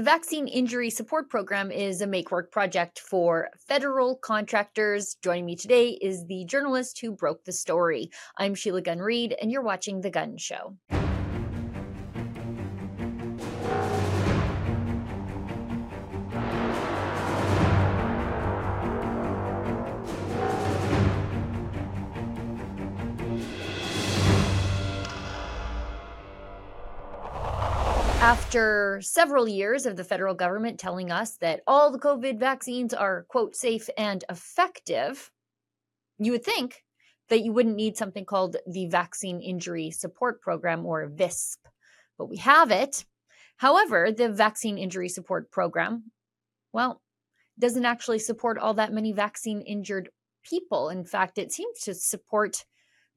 The Vaccine Injury Support Program is a make work project for federal contractors. Joining me today is the journalist who broke the story. I'm Sheila Gunn Reid, and you're watching The Gunn Show. After several years of the federal government telling us that all the COVID vaccines are, quote, safe and effective, you would think that you wouldn't need something called the Vaccine Injury Support Program or VISP, but we have it. However, the Vaccine Injury Support Program, well, doesn't actually support all that many vaccine injured people. In fact, it seems to support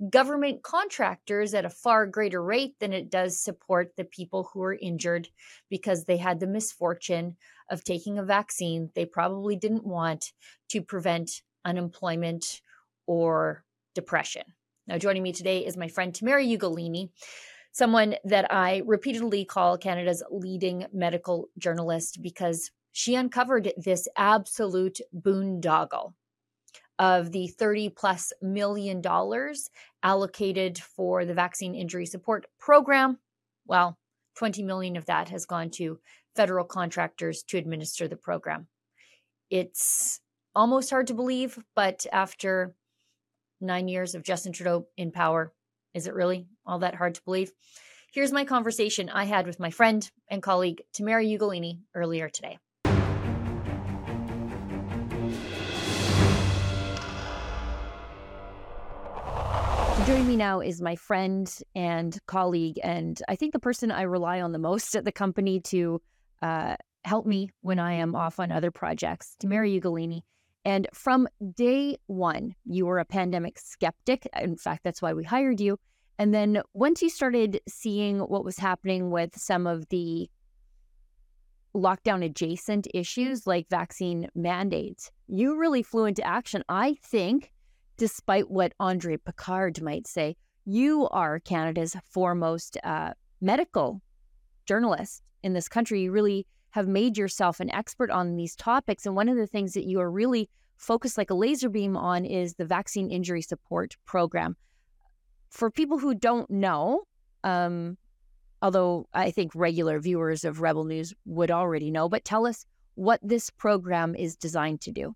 government contractors at a far greater rate than it does support the people who are injured because they had the misfortune of taking a vaccine they probably didn't want to prevent unemployment or depression. Now, joining me today is my friend Tamara Ugolini, someone that I repeatedly call Canada's leading medical journalist because she uncovered this absolute boondoggle of the 30 plus million dollars allocated for the vaccine injury support program. Well, 20 million of that has gone to federal contractors to administer the program. It's almost hard to believe, but after nine years of Justin Trudeau in power, is it really all that hard to believe? Here's my conversation I had with my friend and colleague Tamara Ugolini earlier today. Joining me now is my friend and colleague, and I think the person I rely on the most at the company to uh, help me when I am off on other projects, Tamara Ugolini. And from day one, you were a pandemic skeptic. In fact, that's why we hired you. And then once you started seeing what was happening with some of the lockdown adjacent issues like vaccine mandates, you really flew into action. I think despite what Andre Picard might say, you are Canada's foremost uh, medical journalist in this country. You really have made yourself an expert on these topics. And one of the things that you are really focused like a laser beam on is the Vaccine Injury Support Program. For people who don't know, um, although I think regular viewers of Rebel News would already know, but tell us what this program is designed to do.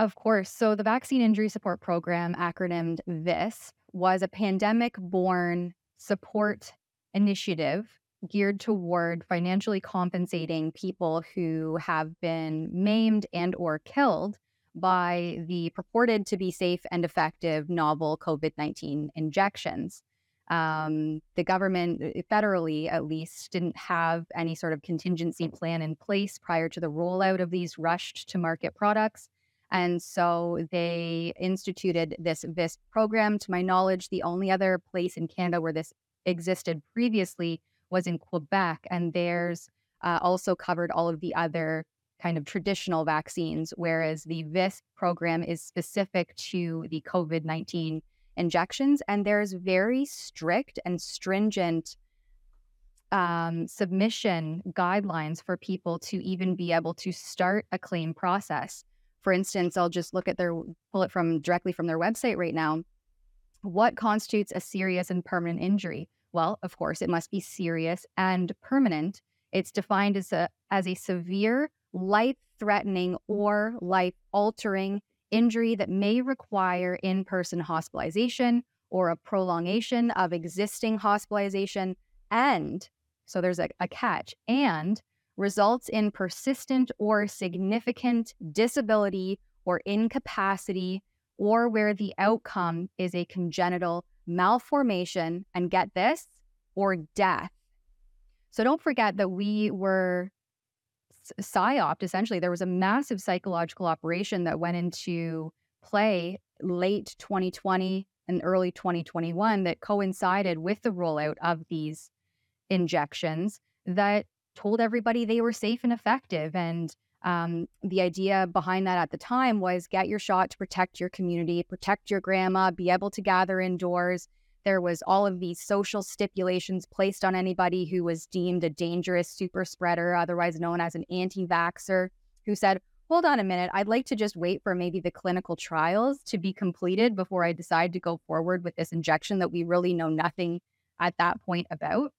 Of course. So the Vaccine Injury Support Program, acronymed VISP, was a pandemic born support initiative geared toward financially compensating people who have been maimed and or killed by the purported to be safe and effective novel COVID-19 injections. Um, the government, uh, federally at least, didn't have any sort of contingency plan in place prior to the rollout of these rushed to market products. And so they instituted this VISP program. To my knowledge, the only other place in Canada where this existed previously was in Quebec. And theirs uh, also covered all of the other kind of traditional vaccines, whereas the VISP program is specific to the COVID 19 injections. And there's very strict and stringent um, submission guidelines for people to even be able to start a claim process. For instance, I'll just look at their pull it from directly from their website right now. What constitutes a serious and permanent injury? Well, of course, it must be serious and permanent. It's defined as a as a severe, life-threatening or life-altering injury that may require in-person hospitalization or a prolongation of existing hospitalization and so there's a, a catch and results in persistent or significant disability or incapacity, or where the outcome is a congenital malformation, and get this, or death. So don't forget that we were psyoped essentially. There was a massive psychological operation that went into play late 2020 and early 2021 that coincided with the rollout of these injections that told everybody they were safe and effective. And um, the idea behind that at the time was get your shot to protect your community, protect your grandma, be able to gather indoors, There was all of these social stipulations placed on anybody who was deemed a dangerous super spreader, otherwise known as an anti vaxxer, who said, Hold on a minute, I'd like to just wait for maybe the clinical trials to be completed before I decide to go forward with this injection that we really know nothing at that point about.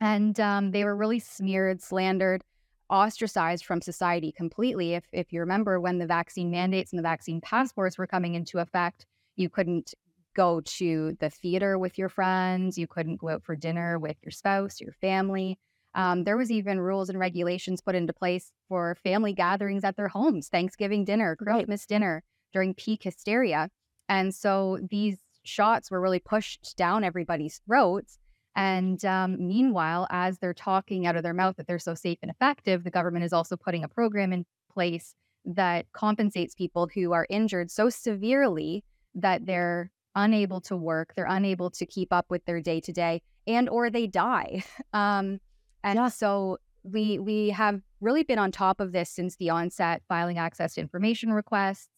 And um, they were really smeared, slandered, ostracized from society completely. If, if you remember when the vaccine mandates and the vaccine passports were coming into effect, you couldn't go to the theater with your friends. You couldn't go out for dinner with your spouse, your family. Um, there was even rules and regulations put into place for family gatherings at their homes, Thanksgiving dinner, Christmas right. dinner during peak hysteria. And so these shots were really pushed down everybody's throats. And um, meanwhile, as they're talking out of their mouth that they're so safe and effective, the government is also putting a program in place that compensates people who are injured so severely that they're unable to work, they're unable to keep up with their day to day, and or they die. Um, and yeah. so we we have really been on top of this since the onset, filing access to information requests.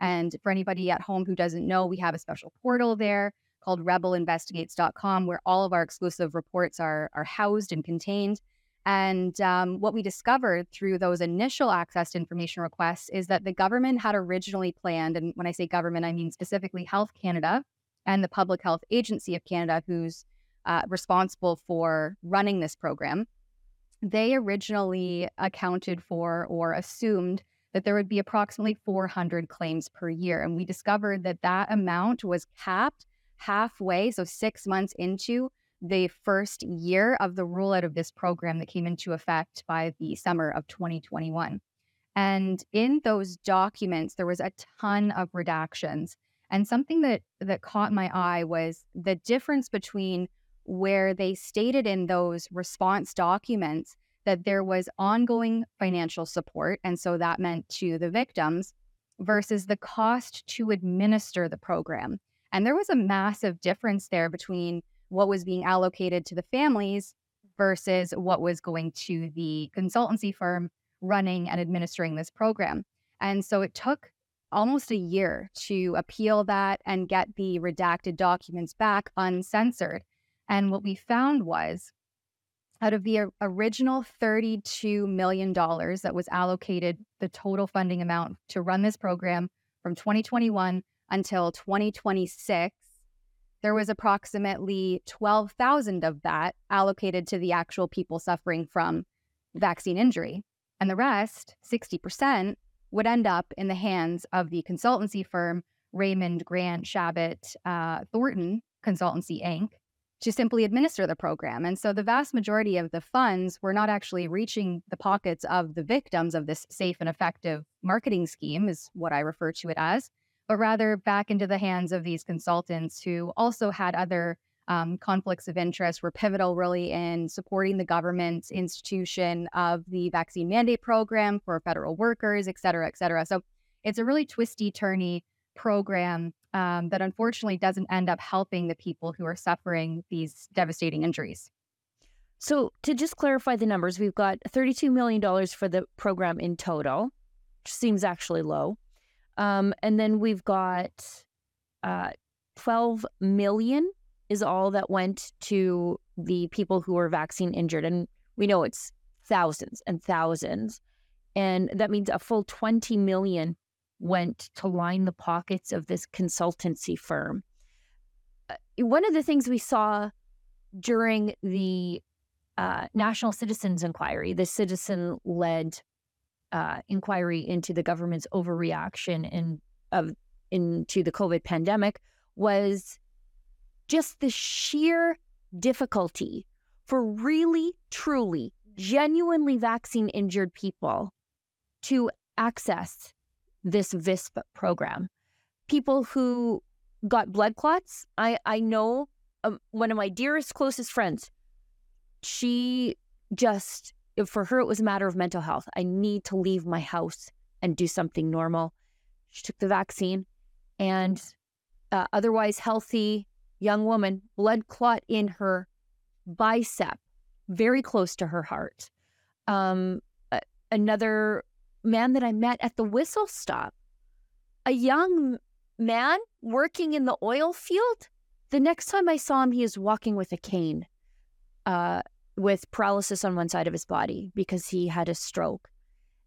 And for anybody at home who doesn't know, we have a special portal there called rebelinvestigates.com where all of our exclusive reports are are housed and contained. And um, what we discovered through those initial access to information requests is that the government had originally planned, and when I say government, I mean specifically Health Canada and the Public Health Agency of Canada, who's uh, responsible for running this program. They originally accounted for or assumed that there would be approximately 400 claims per year. And we discovered that that amount was capped halfway, so six months into the first year of the rollout of this program that came into effect by the summer of 2021. And in those documents, there was a ton of redactions. And something that that caught my eye was the difference between where they stated in those response documents that there was ongoing financial support, and so that meant to the victims, versus the cost to administer the program. And there was a massive difference there between what was being allocated to the families versus what was going to the consultancy firm running and administering this program. And so it took almost a year to appeal that and get the redacted documents back uncensored. And what we found was out of the original $32 million that was allocated, the total funding amount to run this program from 2021 until 2026, there was approximately 12,000 of that allocated to the actual people suffering from vaccine injury. And the rest, 60%, would end up in the hands of the consultancy firm Raymond Grant Chabot uh, Thornton Consultancy Inc. to simply administer the program. And so the vast majority of the funds were not actually reaching the pockets of the victims of this safe and effective marketing scheme, is what I refer to it as but rather back into the hands of these consultants who also had other um, conflicts of interest, were pivotal really in supporting the government's institution of the vaccine mandate program for federal workers, et cetera, et cetera. So it's a really twisty, turny program um, that unfortunately doesn't end up helping the people who are suffering these devastating injuries. So, to just clarify the numbers, we've got $32 million for the program in total, which seems actually low. Um, and then we've got uh, 12 million is all that went to the people who were vaccine injured. And we know it's thousands and thousands. And that means a full 20 million went to line the pockets of this consultancy firm. Uh, one of the things we saw during the uh, National Citizens Inquiry, the citizen led uh, inquiry into the government's overreaction in of into the COVID pandemic was just the sheer difficulty for really, truly, genuinely vaccine injured people to access this VISP program. People who got blood clots. I, I know um, one of my dearest, closest friends, she just for her, it was a matter of mental health. I need to leave my house and do something normal. She took the vaccine, and uh, otherwise healthy young woman, blood clot in her bicep, very close to her heart. Um, another man that I met at the whistle stop, a young man working in the oil field, the next time I saw him, he was walking with a cane, uh, with paralysis on one side of his body because he had a stroke.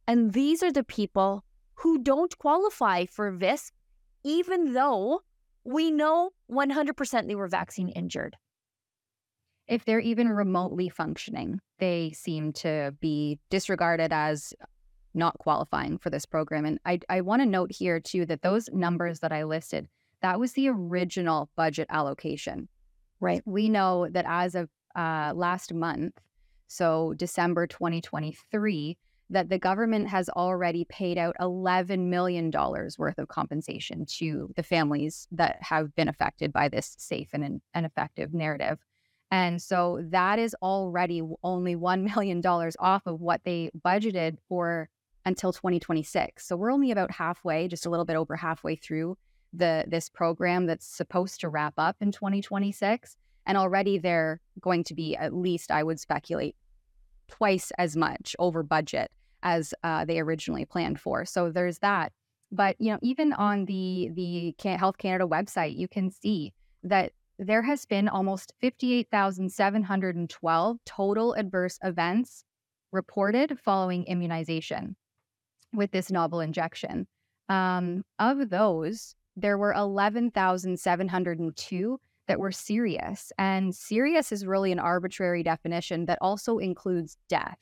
And these are the people who don't qualify for VISP, even though we know 100% they were vaccine injured. If they're even remotely functioning, they seem to be disregarded as not qualifying for this program. And I, I want to note here, too, that those numbers that I listed, that was the original budget allocation. Right. We know that as of uh, last month, so December 2023, that the government has already paid out $11 million worth of compensation to the families that have been affected by this safe and, and effective narrative. And so that is already only $1 million off of what they budgeted for until 2026. So we're only about halfway, just a little bit over halfway through the this program that's supposed to wrap up in 2026 and already they're going to be at least I would speculate twice as much over budget as uh, they originally planned for. So there's that. But you know, even on the the Health Canada website, you can see that there has been almost 58,712 total adverse events reported following immunization with this novel injection. Um, of those, there were 11,702 that were serious. And serious is really an arbitrary definition that also includes death.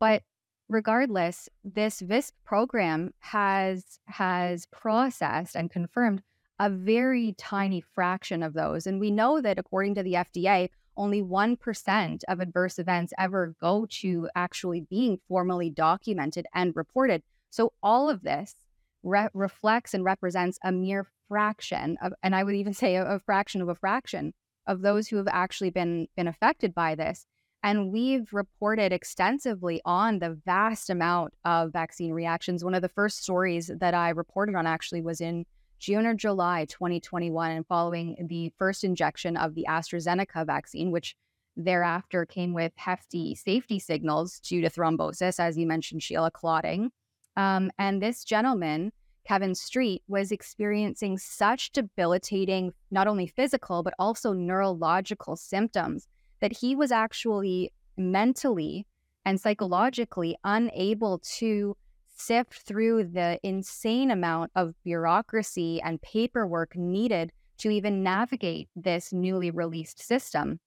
But regardless, this VISP program has has processed and confirmed a very tiny fraction of those. And we know that according to the FDA, only 1% of adverse events ever go to actually being formally documented and reported. So all of this re- reflects and represents a mere fraction of, and I would even say a, a fraction of a fraction of those who have actually been been affected by this. And we've reported extensively on the vast amount of vaccine reactions. One of the first stories that I reported on actually was in June or July 2021, and following the first injection of the AstraZeneca vaccine, which thereafter came with hefty safety signals due to thrombosis, as you mentioned, Sheila, clotting. Um, and this gentleman, Kevin Street, was experiencing such debilitating, not only physical, but also neurological symptoms that he was actually mentally and psychologically unable to sift through the insane amount of bureaucracy and paperwork needed to even navigate this newly released system.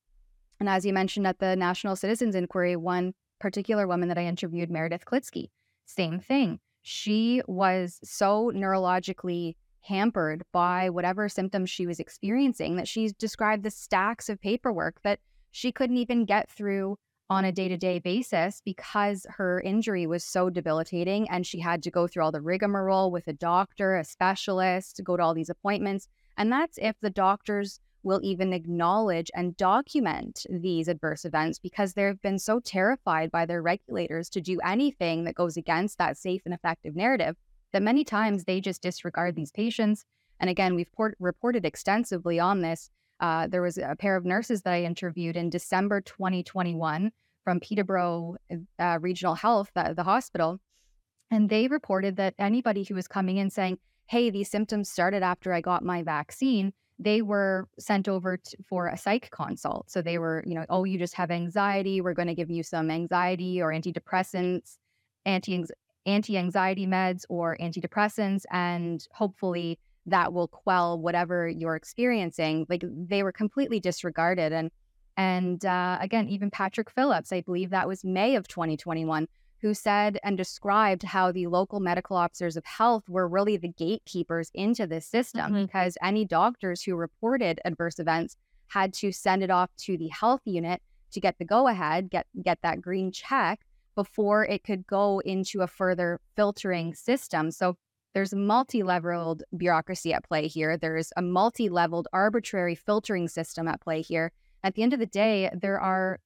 And as you mentioned at the National Citizens Inquiry, one particular woman that I interviewed, Meredith Klitsky, same thing. She was so neurologically hampered by whatever symptoms she was experiencing that she described the stacks of paperwork that she couldn't even get through on a day to day basis because her injury was so debilitating and she had to go through all the rigmarole with a doctor, a specialist, to go to all these appointments. And that's if the doctors will even acknowledge and document these adverse events because they've been so terrified by their regulators to do anything that goes against that safe and effective narrative that many times they just disregard these patients. And again, we've port- reported extensively on this uh, there was a pair of nurses that I interviewed in December 2021 from Peterborough uh, Regional Health, the, the hospital, and they reported that anybody who was coming in saying, "Hey, these symptoms started after I got my vaccine," they were sent over for a psych consult. So they were, you know, oh, you just have anxiety. We're going to give you some anxiety or antidepressants, anti anti anxiety meds or antidepressants, and hopefully that will quell whatever you're experiencing. Like they were completely disregarded. And and uh, again, even Patrick Phillips, I believe that was May of 2021, who said and described how the local medical officers of health were really the gatekeepers into this system mm-hmm. because any doctors who reported adverse events had to send it off to the health unit to get the go ahead, get get that green check before it could go into a further filtering system. So there's multi-leveled bureaucracy at play here. There's a multi-leveled arbitrary filtering system at play here. At the end of the day, there are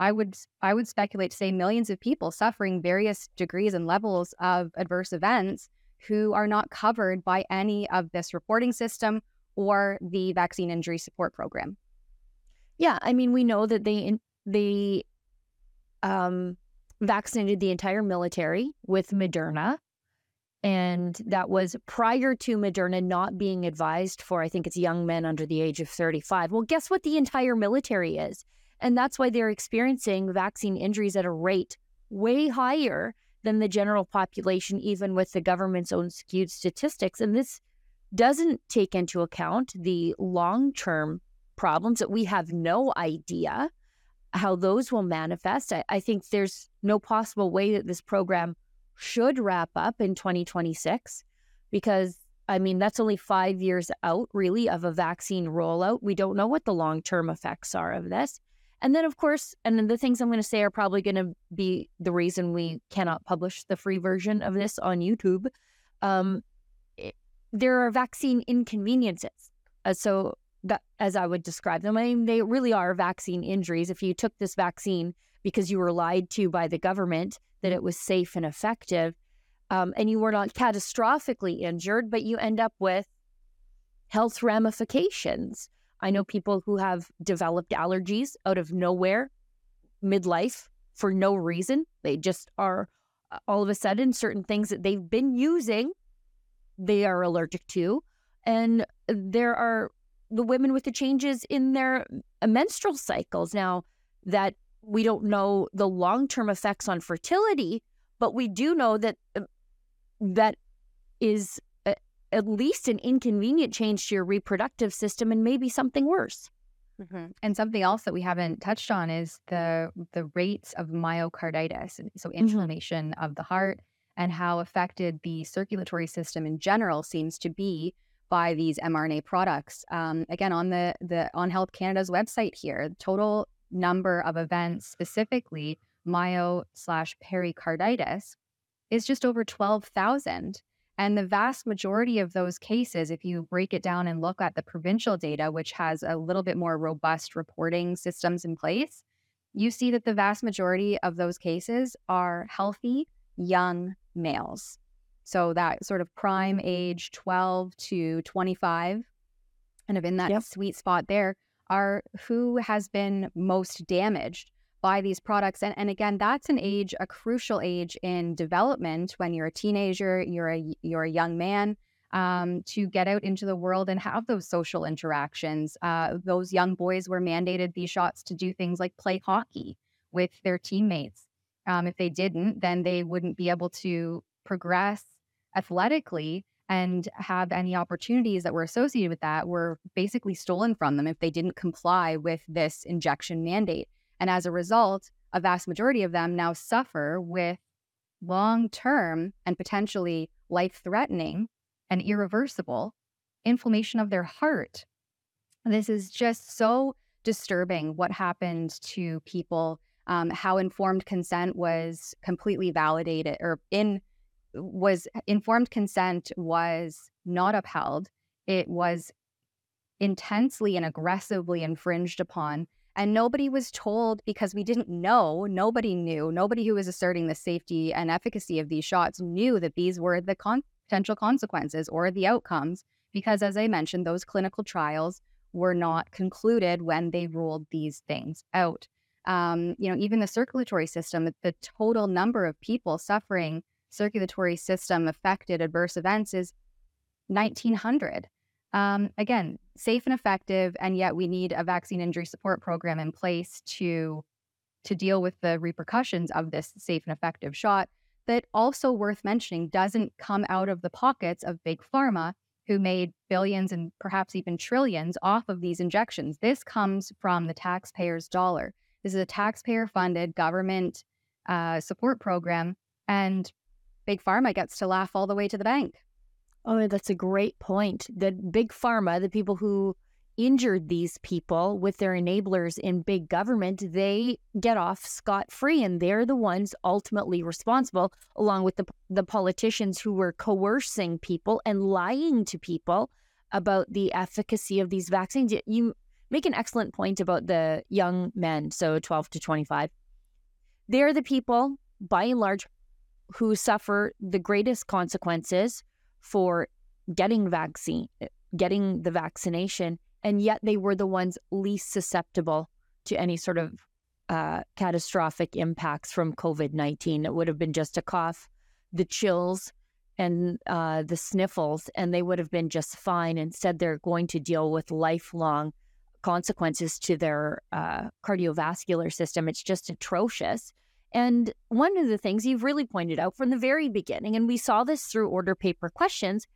I would I would speculate to say millions of people suffering various degrees and levels of adverse events who are not covered by any of this reporting system or the vaccine injury support program. Yeah, I mean we know that they they um, vaccinated the entire military with Moderna And that was prior to Moderna not being advised for, I think it's young men under the age of 35. Well, guess what the entire military is? And that's why they're experiencing vaccine injuries at a rate way higher than the general population, even with the government's own skewed statistics. And this doesn't take into account the long term problems that we have no idea how those will manifest. I, I, think there's no possible way that this program should wrap up in 2026 because, I mean, that's only five years out, really, of a vaccine rollout. We don't know what the long term effects are of this. And then, of course, and then the things I'm going to say are probably going to be the reason we cannot publish the free version of this on YouTube. Um, it, there are vaccine inconveniences. Uh, so, that, as I would describe them, I mean, they really are vaccine injuries. If you took this vaccine because you were lied to by the government that it was safe and effective, um, and you were not catastrophically injured, but you end up with health ramifications. I know people who have developed allergies out of nowhere, midlife, for no reason. They just are uh, all of a sudden certain things that they've been using, they are allergic to. And there are the women with the changes in their menstrual cycles. Now, that we don't know the long term effects on fertility, but we do know that uh, that is at least an inconvenient change to your reproductive system and maybe something worse. Mm-hmm. And something else that we haven't touched on is the the rates of myocarditis, so mm-hmm. inflammation mm-hmm. of the heart, and how affected the circulatory system in general seems to be by these mRNA products. Um, again, on the the on Health Canada's website here, total number of events, specifically myo slash pericarditis, is just over twelve thousand. And the vast majority of those cases, if you break it down and look at the provincial data, which has a little bit more robust reporting systems in place, you see that the vast majority of those cases are healthy young males. So that sort of prime age 12 to 25, kind of in that yep. sweet spot there, are who has been most damaged by these products. And, and again, that's an age, a crucial age in development when you're a teenager, you're a, you're a young man. Um, to get out into the world and have those social interactions. Uh, those young boys were mandated these shots to do things like play hockey with their teammates. Um, if they didn't, then they wouldn't be able to progress athletically and have any opportunities that were associated with that were basically stolen from them if they didn't comply with this injection mandate. And as a result, a vast majority of them now suffer with long term and potentially life threatening and irreversible inflammation of their heart. This is just so disturbing what happened to people, um, how informed consent was completely validated or in was informed consent was not upheld. It was intensely and aggressively infringed upon and nobody was told because we didn't know. Nobody knew. Nobody who was asserting the safety and efficacy of these shots knew that these were the con- potential consequences or the outcomes. Because, as I mentioned, those clinical trials were not concluded when they ruled these things out. Um, you know, even the circulatory system, the total number of people suffering circulatory system affected adverse events is 1900. Um, again, safe and effective, and yet we need a vaccine injury support program in place to to deal with the repercussions of this safe and effective shot. That also worth mentioning doesn't come out of the pockets of big pharma, who made billions and perhaps even trillions off of these injections. This comes from the taxpayer's dollar. This is a taxpayer funded government uh, support program, and big pharma gets to laugh all the way to the bank. Oh, that's a great point. The big pharma, the people who injured these people with their enablers in big government, they get off scot free, and they're the ones ultimately responsible, along with the the politicians who were coercing people and lying to people about the efficacy of these vaccines. You make an excellent point about the young men, so 12 to 25. They're the people, by and large, who suffer the greatest consequences for getting vaccine, getting the vaccination, and yet they were the ones least susceptible to any sort of uh, catastrophic impacts from COVID 19. It would have been just a cough, the chills, and uh, the sniffles, and they would have been just fine. Instead, they're going to deal with lifelong consequences to their uh, cardiovascular system. It's just atrocious. And one of the things you've really pointed out from the very beginning, and we saw this through order paper questions,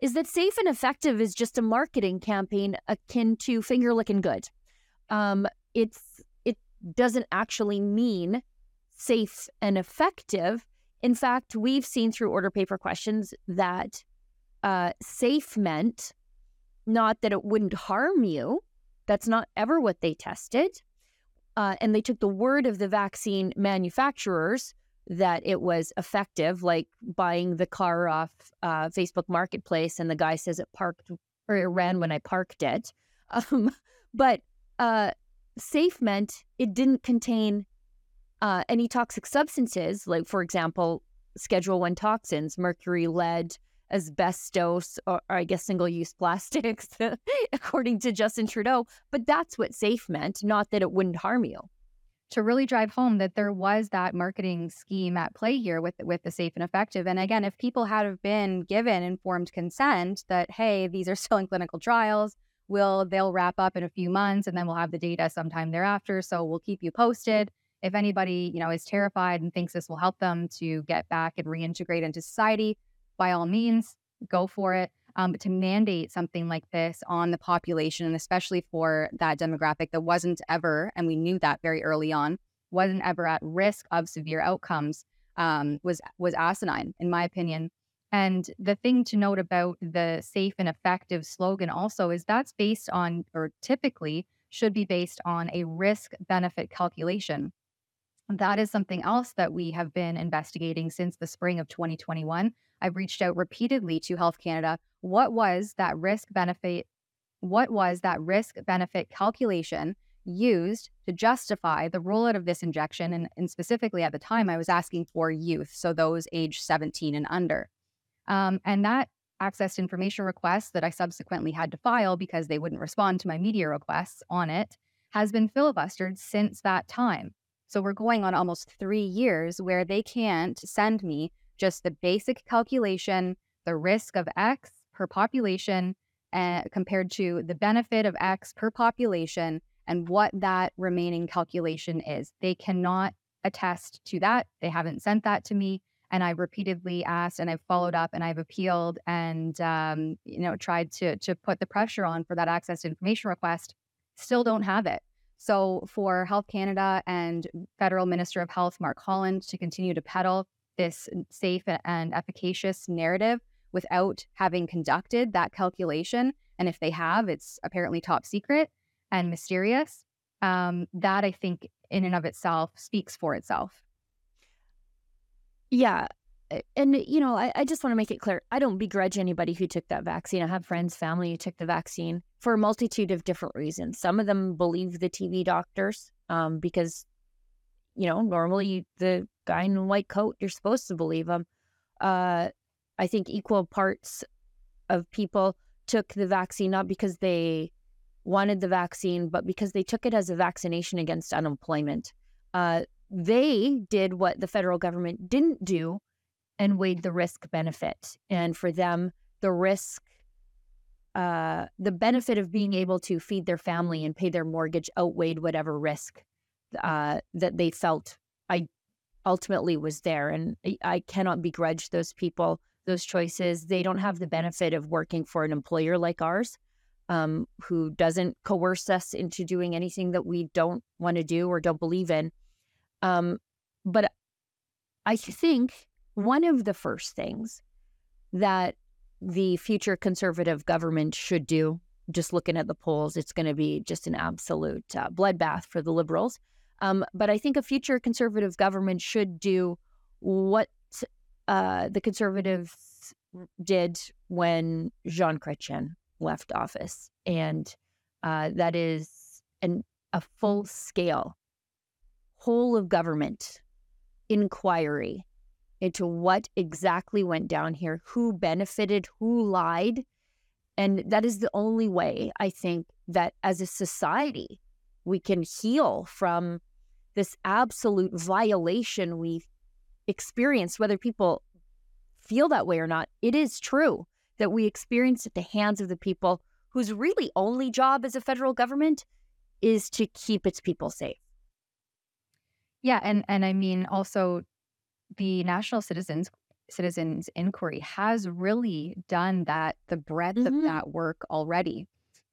is that safe and effective is just a marketing campaign akin to finger licking good. Um, it's it doesn't actually mean safe and effective. In fact, we've seen through order paper questions that uh, safe meant not that it wouldn't harm you. That's not ever what they tested. Uh, and they took the word of the vaccine manufacturers that it was effective, like buying the car off uh, Facebook Marketplace, and the guy says it parked or it ran when I parked it. Um, but uh, safe meant it didn't contain uh, any toxic substances, like for example, Schedule One toxins, mercury, lead, asbestos, or, or I guess single-use plastics, according to Justin Trudeau. But that's what safe meant, not that it wouldn't harm you to really drive home that there was that marketing scheme at play here with with the safe and effective. And again, if people had have been given informed consent that hey, these are still in clinical trials, will they'll wrap up in a few months and then we'll have the data sometime thereafter. So we'll keep you posted. If anybody, you know, is terrified and thinks this will help them to get back and reintegrate into society, by all means, go for it. Um, but to mandate something like this on the population, and especially for that demographic that wasn't ever, and we knew that very early on, wasn't ever at risk of severe outcomes, um, was was asinine, in my opinion. And the thing to note about the safe and effective slogan also is that's based on, or typically should be based on a risk benefit calculation. That is something else that we have been investigating since the spring of 2021 I've reached out repeatedly to Health Canada. What was that risk benefit? What was that risk benefit calculation used to justify the rollout of this injection? And, and specifically at the time, I was asking for youth, so those age 17 and under. Um, and that access information request that I subsequently had to file because they wouldn't respond to my media requests on it has been filibustered since that time. So we're going on almost three years where they can't send me just the basic calculation, the risk of X per population uh, compared to the benefit of X per population and what that remaining calculation is. They cannot attest to that. They haven't sent that to me. And I repeatedly asked and I've followed up and I've appealed and, um, you know, tried to, to put the pressure on for that access to information request. Still don't have it. So for Health Canada and Federal Minister of Health, Mark Holland, to continue to peddle this safe and efficacious narrative without having conducted that calculation. And if they have, it's apparently top secret and mysterious. Um, that I think, in and of itself, speaks for itself. Yeah. And, you know, I, I just want to make it clear I don't begrudge anybody who took that vaccine. I have friends, family who took the vaccine for a multitude of different reasons. Some of them believe the TV doctors um, because, you know, normally the guy in a white coat, you're supposed to believe him. Uh, I think equal parts of people took the vaccine not because they wanted the vaccine, but because they took it as a vaccination against unemployment. Uh, they did what the federal government didn't do and weighed the risk benefit. And for them, the risk, uh, the benefit of being able to feed their family and pay their mortgage outweighed whatever risk uh, that they felt I ultimately was there. And I cannot begrudge those people those choices. They don't have the benefit of working for an employer like ours, um, who doesn't coerce us into doing anything that we don't want to do or don't believe in. Um, but I think one of the first things that the future conservative government should do, just looking at the polls, it's going to be just an absolute uh, bloodbath for the liberals, um, but I think a future conservative government should do what uh, the conservatives did when Jean Chrétien left office, and uh, that is an, a full scale, whole of government inquiry into what exactly went down here, who benefited, who lied. And that is the only way I think that as a society we can heal from this absolute violation we've experienced, whether people feel that way or not, it is true that we experience at the hands of the people whose really only job as a federal government is to keep its people safe. Yeah, and and I mean also the National Citizens Citizens Inquiry has really done that the breadth mm-hmm. of that work already.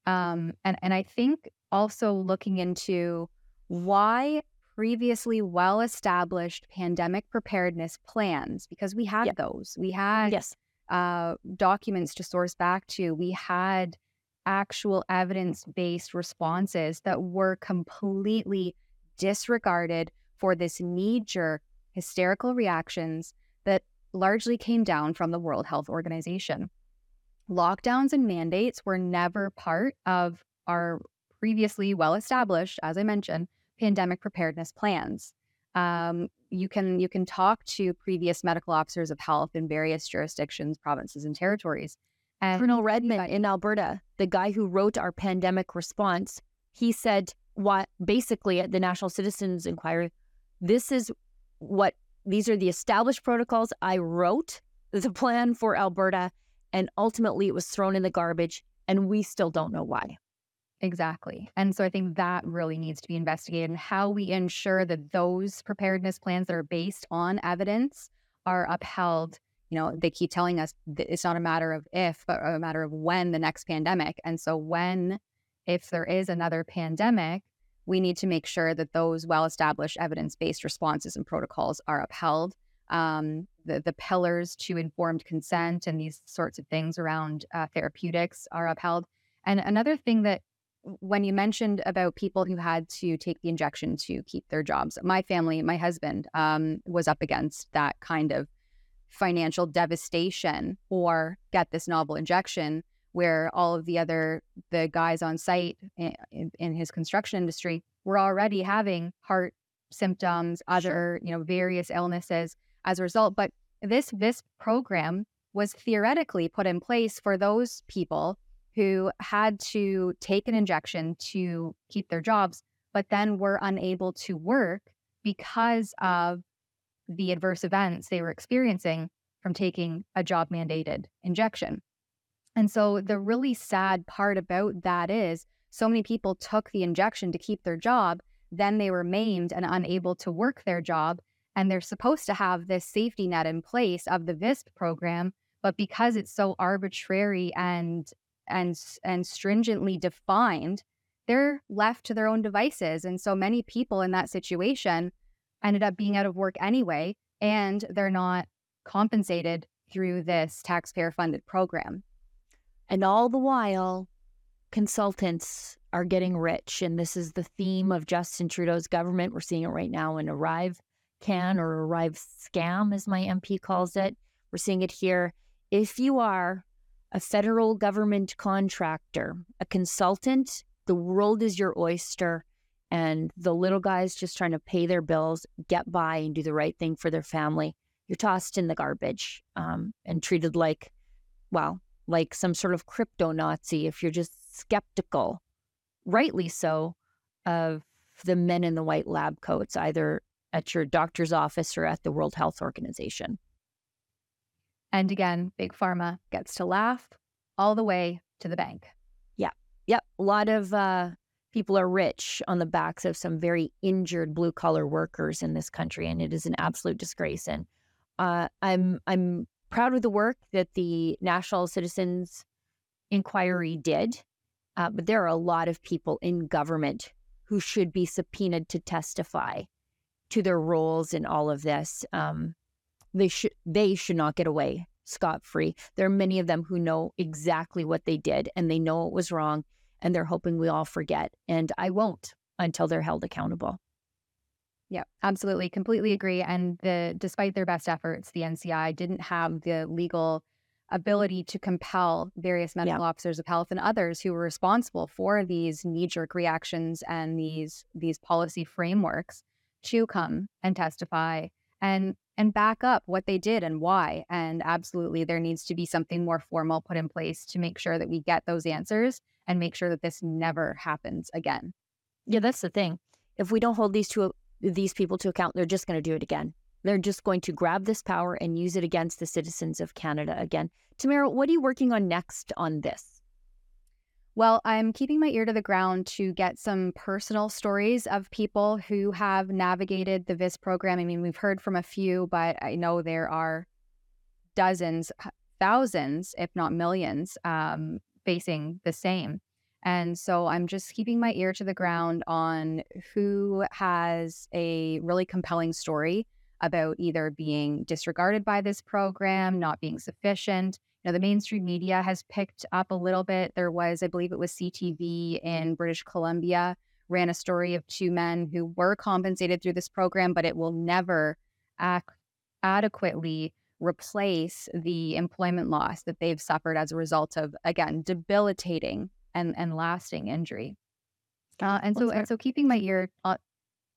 Um, and and I think also looking into why previously well established pandemic preparedness plans because we had yep. those we had yes uh, documents to source back to we had actual evidence based responses that were completely disregarded for this knee jerk hysterical reactions that largely came down from the World Health Organization. Lockdowns and mandates were never part of our previously well established, as I mentioned, pandemic preparedness plans. Um, you can you can talk to previous medical officers of health in various jurisdictions, provinces, and territories. And Colonel Redmond in Alberta, the guy who wrote our pandemic response, he said what basically at the National Citizens Inquiry, this is what these are the established protocols I wrote the plan for Alberta, and ultimately it was thrown in the garbage, and we still don't know why. Exactly. And so I think that really needs to be investigated and how we ensure that those preparedness plans that are based on evidence are upheld. You know, they keep telling us it's not a matter of if, but a matter of when the next pandemic. And so when, if there is another pandemic, we need to make sure that those well established evidence based responses and protocols are upheld. Um, the, the pillars to informed consent and these sorts of things around uh, therapeutics are upheld. And another thing that when you mentioned about people who had to take the injection to keep their jobs, my family, my husband, um, was up against that kind of financial devastation or get this novel injection where all of the other the guys on site in, in, in his construction industry were already having heart symptoms, other, you know, various illnesses as a result. But this this program was theoretically put in place for those people who had to take an injection to keep their jobs, but then were unable to work because of the adverse events they were experiencing from taking a job mandated injection. And so the really sad part about that is so many people took the injection to keep their job, then they were maimed and unable to work their job. And they're supposed to have this safety net in place of the VISP program. But because it's so arbitrary and and and stringently defined, they're left to their own devices. And so many people in that situation ended up being out of work anyway, and they're not compensated through this taxpayer funded program. And all the while, consultants are getting rich. And this is the theme of Justin Trudeau's government. We're seeing it right now in Arrive Can or Arrive Scam, as my MP calls it. We're seeing it here. If you are a federal government contractor, a consultant, the world is your oyster. And the little guys just trying to pay their bills, get by, and do the right thing for their family. You're tossed in the garbage um, and treated like, well, like some sort of crypto Nazi if you're just skeptical, rightly so, of the men in the white lab coats, either at your doctor's office or at the World Health Organization. And again, Big Pharma gets to laugh all the way to the bank. Yeah. Yep. A lot of uh, people are rich on the backs of some very injured blue collar workers in this country, and it is an absolute disgrace. And uh, I'm I'm proud of the work that the National Citizens Inquiry did, uh, but there are a lot of people in government who should be subpoenaed to testify to their roles in all of this. Um, they should they should not get away scot free. There are many of them who know exactly what they did and they know it was wrong, and they're hoping we all forget. And I won't until they're held accountable. Yeah, absolutely. Completely agree. And the despite their best efforts, the NCI didn't have the legal ability to compel various medical yeah. officers of health and others who were responsible for these knee-jerk reactions and these these policy frameworks to come and testify and and back up what they did and why. And absolutely there needs to be something more formal put in place to make sure that we get those answers and make sure that this never happens again. Yeah, that's the thing. If we don't hold these two these people to account, they're just going to do it again. They're just going to grab this power and use it against the citizens of Canada again. Tamara, what are you working on next on this? Well, I'm keeping my ear to the ground to get some personal stories of people who have navigated the VIS program. I mean, we've heard from a few, but I know there are dozens, thousands, if not millions, um, facing the same. And so I'm just keeping my ear to the ground on who has a really compelling story about either being disregarded by this program, not being sufficient. You know, the mainstream media has picked up a little bit. There was, I believe it was CTV in British Columbia, ran a story of two men who were compensated through this program, but it will never ac- adequately replace the employment loss that they've suffered as a result of, again, debilitating and, and lasting injury. Uh, and so, and so, keeping my ear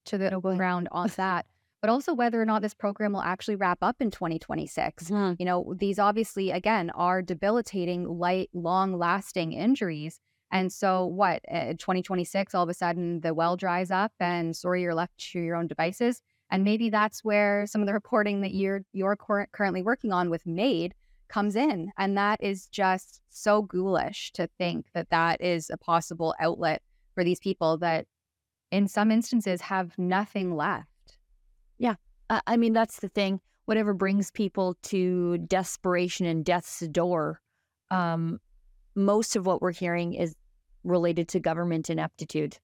to the ground on that but also whether or not this program will actually wrap up in 2026. Mm-hmm. You know, these obviously, again, are debilitating, light, long lasting injuries. And so, what, uh, 2026, all of a sudden the well dries up and sorry, you're left to your own devices. And maybe that's where some of the reporting that you're, you're cor- currently working on with MAID comes in. And that is just so ghoulish to think that that is a possible outlet for these people that, in some instances, have nothing left. Yeah. I mean, that's the thing. Whatever brings people to desperation and death's door, um, most of what we're hearing is related to government ineptitude,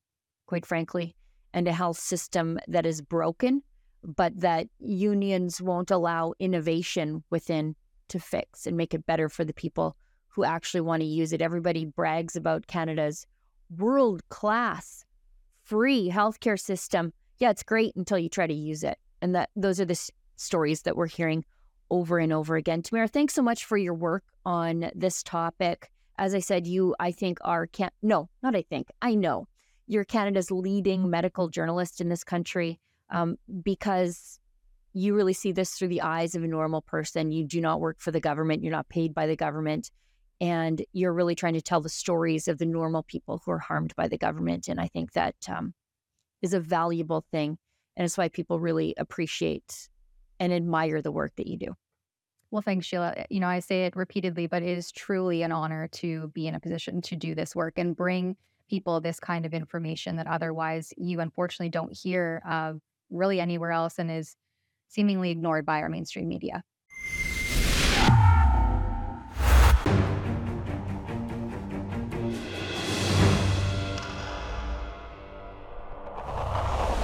quite frankly, and a health system that is broken, but that unions won't allow innovation within to fix and make it better for the people who actually want to use it. Everybody brags about Canada's world class free healthcare system. Yeah, it's great until you try to use it and that those are the s- stories that we're hearing over and over again. Tamara, thanks so much for your work on this topic. As I said, you, I think, are can no, not I think, I know you're Canada's leading medical journalist in this country um, because you really see this through the eyes of a normal person. You do not work for the government. You're not paid by the government. And you're really trying to tell the stories of the normal people who are harmed by the government. And I think that um, is a valuable thing and it's why people really appreciate and admire the work that you do. Well, thanks, Sheila. You know, I say it repeatedly, but it is truly an honor to be in a position to do this work and bring people this kind of information that otherwise you unfortunately don't hear of really anywhere else and is seemingly ignored by our mainstream media.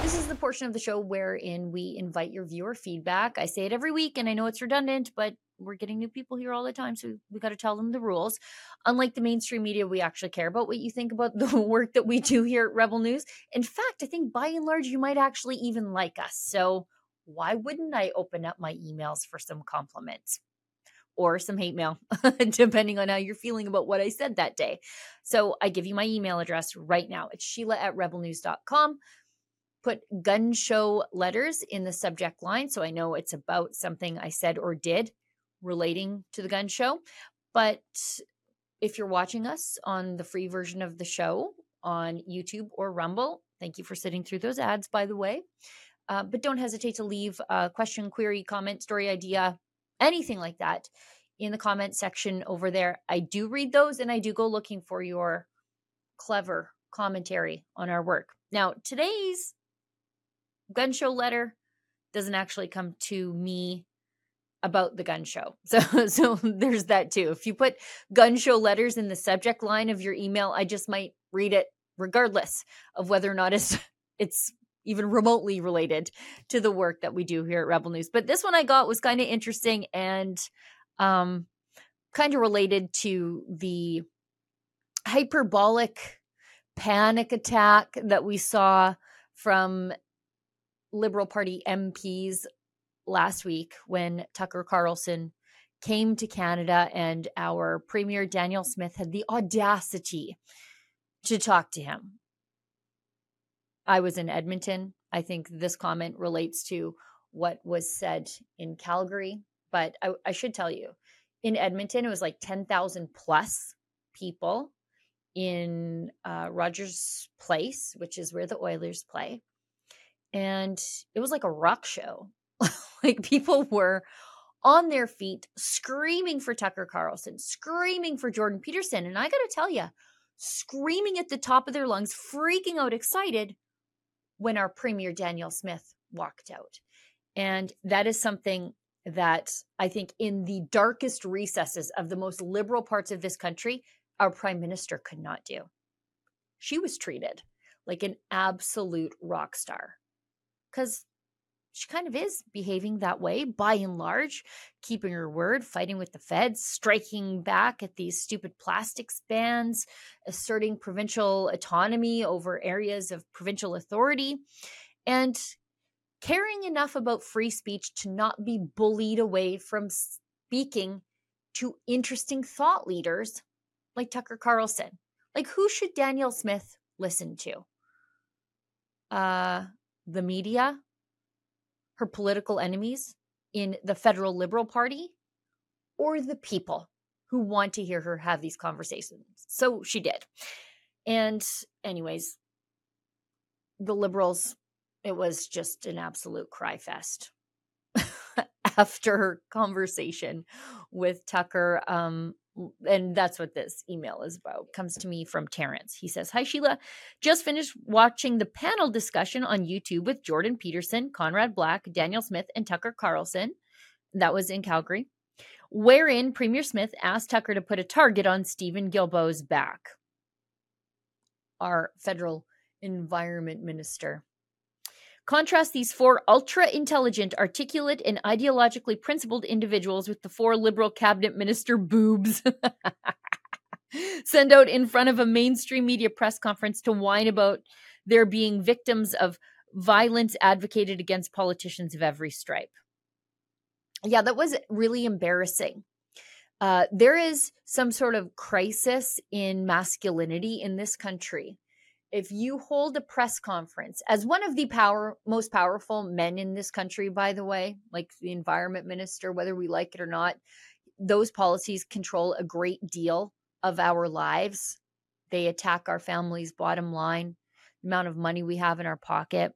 This is the portion of the show wherein we invite your viewer feedback. I say it every week, and I know it's redundant, but we're getting new people here all the time, so we got to tell them the rules. Unlike the mainstream media, we actually care about what you think about the work that we do here at Rebel News. In fact, I think by and large, you might actually even like us. So why wouldn't I open up my emails for some compliments? Or some hate mail, depending on how you're feeling about what I said that day. So I give you my email address right now. It's Sheila at rebelnews.com put Gunn Show letters in the subject line. So I know it's about something I said or did relating to the Gunn Show. But if you're watching us on the free version of the show on YouTube or Rumble, thank you for sitting through those ads, by the way. Uh, but don't hesitate to leave a question, query, comment, story idea, anything like that in the comment section over there. I do read those and I do go looking for your clever commentary on our work. Now, today's Gunn Show letter doesn't actually come to me about the Gunn Show. So so there's that too. If you put Gunn Show letters in the subject line of your email, I just might read it regardless of whether or not it's it's even remotely related to the work that we do here at Rebel News. But this one I got was kind of interesting and um kind of related to the hyperbolic panic attack that we saw from Liberal Party MPs last week when Tucker Carlson came to Canada and our Premier Danielle Smith had the audacity to talk to him. I was in Edmonton. I think this comment relates to what was said in Calgary, but I, I should tell you in Edmonton, it was like 10,000 plus people in uh, Rogers Place, which is where the Oilers play and it was like a rock show. like people were on their feet screaming for Tucker Carlson, screaming for Jordan Peterson. And I got to tell you, screaming at the top of their lungs, freaking out excited when our Premier Danielle Smith walked out. And that is something that I think in the darkest recesses of the most liberal parts of this country, our prime minister could not do. She was treated like an absolute rock star because she kind of is behaving that way by and large, keeping her word, fighting with the feds, striking back at these stupid plastics bans, asserting provincial autonomy over areas of provincial authority, and caring enough about free speech to not be bullied away from speaking to interesting thought leaders like Tucker Carlson. Like, who should Danielle Smith listen to? Uh, the media, her political enemies in the federal Liberal Party, or the people who want to hear her have these conversations. So she did. And, anyways, the Liberals it was just an absolute cry fest after her conversation with Tucker. Um, and that's what this email is about. Comes to me from Terrence. He says, Hi, Sheila. Just finished watching the panel discussion on YouTube with Jordan Peterson, Conrad Black, danielle Smith, and Tucker Carlson. That was in Calgary, wherein Premier Smith asked Tucker to put a target on stephen Guilbeault's back, our federal environment minister. Contrast these four ultra intelligent, articulate, and ideologically principled individuals with the four liberal cabinet minister boobs. Send out in front of a mainstream media press conference to whine about their being victims of violence advocated against politicians of every stripe. Yeah, that was really embarrassing. Uh, there is some sort of crisis in masculinity in this country if you hold a press conference as one of the power most powerful men in this country by the way like the environment minister whether we like it or not those policies control a great deal of our lives. They attack our family's bottom line the amount of money we have in our pocket.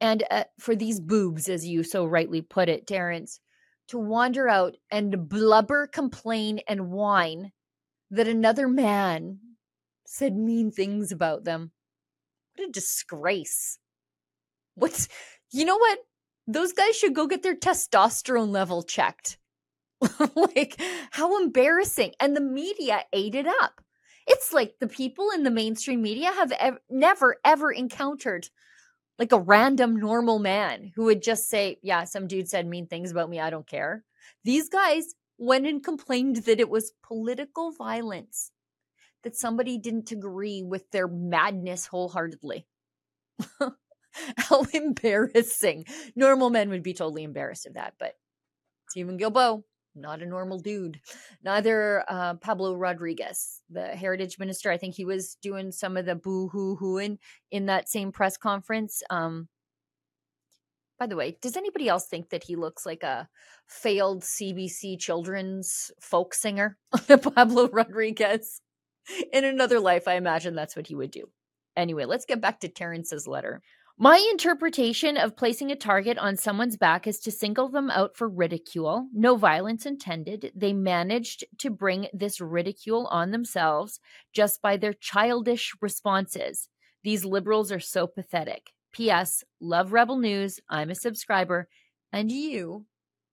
And uh, for these boobs as you so rightly put it terrence to wander out and blubber complain and whine that another man said mean things about them. What a disgrace. What's, you know what? Those guys should go get their testosterone level checked. like, how embarrassing. And the media ate it up. It's like the people in the mainstream media have ev- never, ever encountered like a random normal man who would just say, Yeah, some dude said mean things about me. I don't care. These guys went and complained that it was political violence that somebody didn't agree with their madness wholeheartedly. How embarrassing. Normal men would be totally embarrassed of that, but Stephen Guilbeault, not a normal dude. Neither uh, Pablo Rodriguez, the heritage minister. I think he was doing some of the boo hoo hooing in that same press conference. Um, by the way, does anybody else think that he looks like a failed CBC children's folk singer, Pablo Rodriguez? In another life, I imagine that's what he would do. Anyway, let's get back to Terrence's letter. My interpretation of placing a target on someone's back is to single them out for ridicule. No violence intended. They managed to bring this ridicule on themselves just by their childish responses. These liberals are so pathetic. P.S. Love Rebel News. I'm a subscriber, and you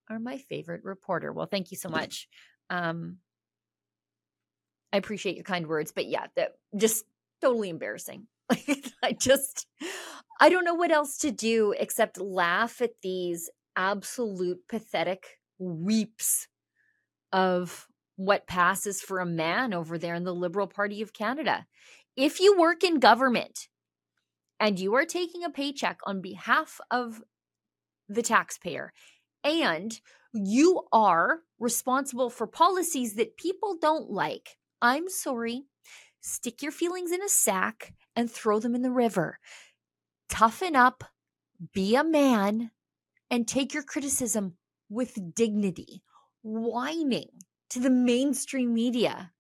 are my favorite reporter. Well, thank you so much. Um, I appreciate your kind words, but yeah, that just totally embarrassing. I just, I don't know what else to do except laugh at these absolute pathetic weeps of what passes for a man over there in the Liberal Party of Canada. If you work in government and you are taking a paycheck on behalf of the taxpayer and you are responsible for policies that people don't like, I'm sorry, stick your feelings in a sack and throw them in the river. Toughen up, be a man, and take your criticism with dignity. Whining to the mainstream media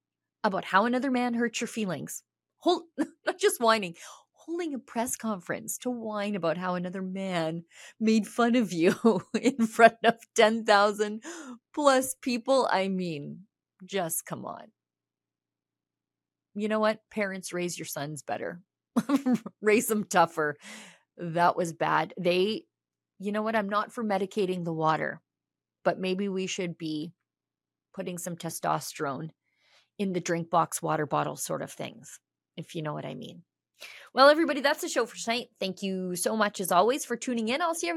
about how another man hurts your feelings. Hold, not just whining, holding a press conference to whine about how another man made fun of you in front of 10,000 plus people. I mean, just come on. You know what? Parents raise your sons better, raise them tougher. That was bad. They, you know what? I'm not for medicating the water, but maybe we should be putting some testosterone in the drink box water bottle sort of things, if you know what I mean. Well, everybody, that's the show for tonight. Thank you so much, as always, for tuning in. I'll see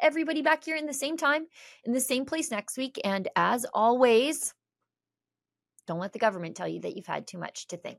everybody back here in the same time, in the same place next week. And as always, don't let the government tell you that you've had too much to think.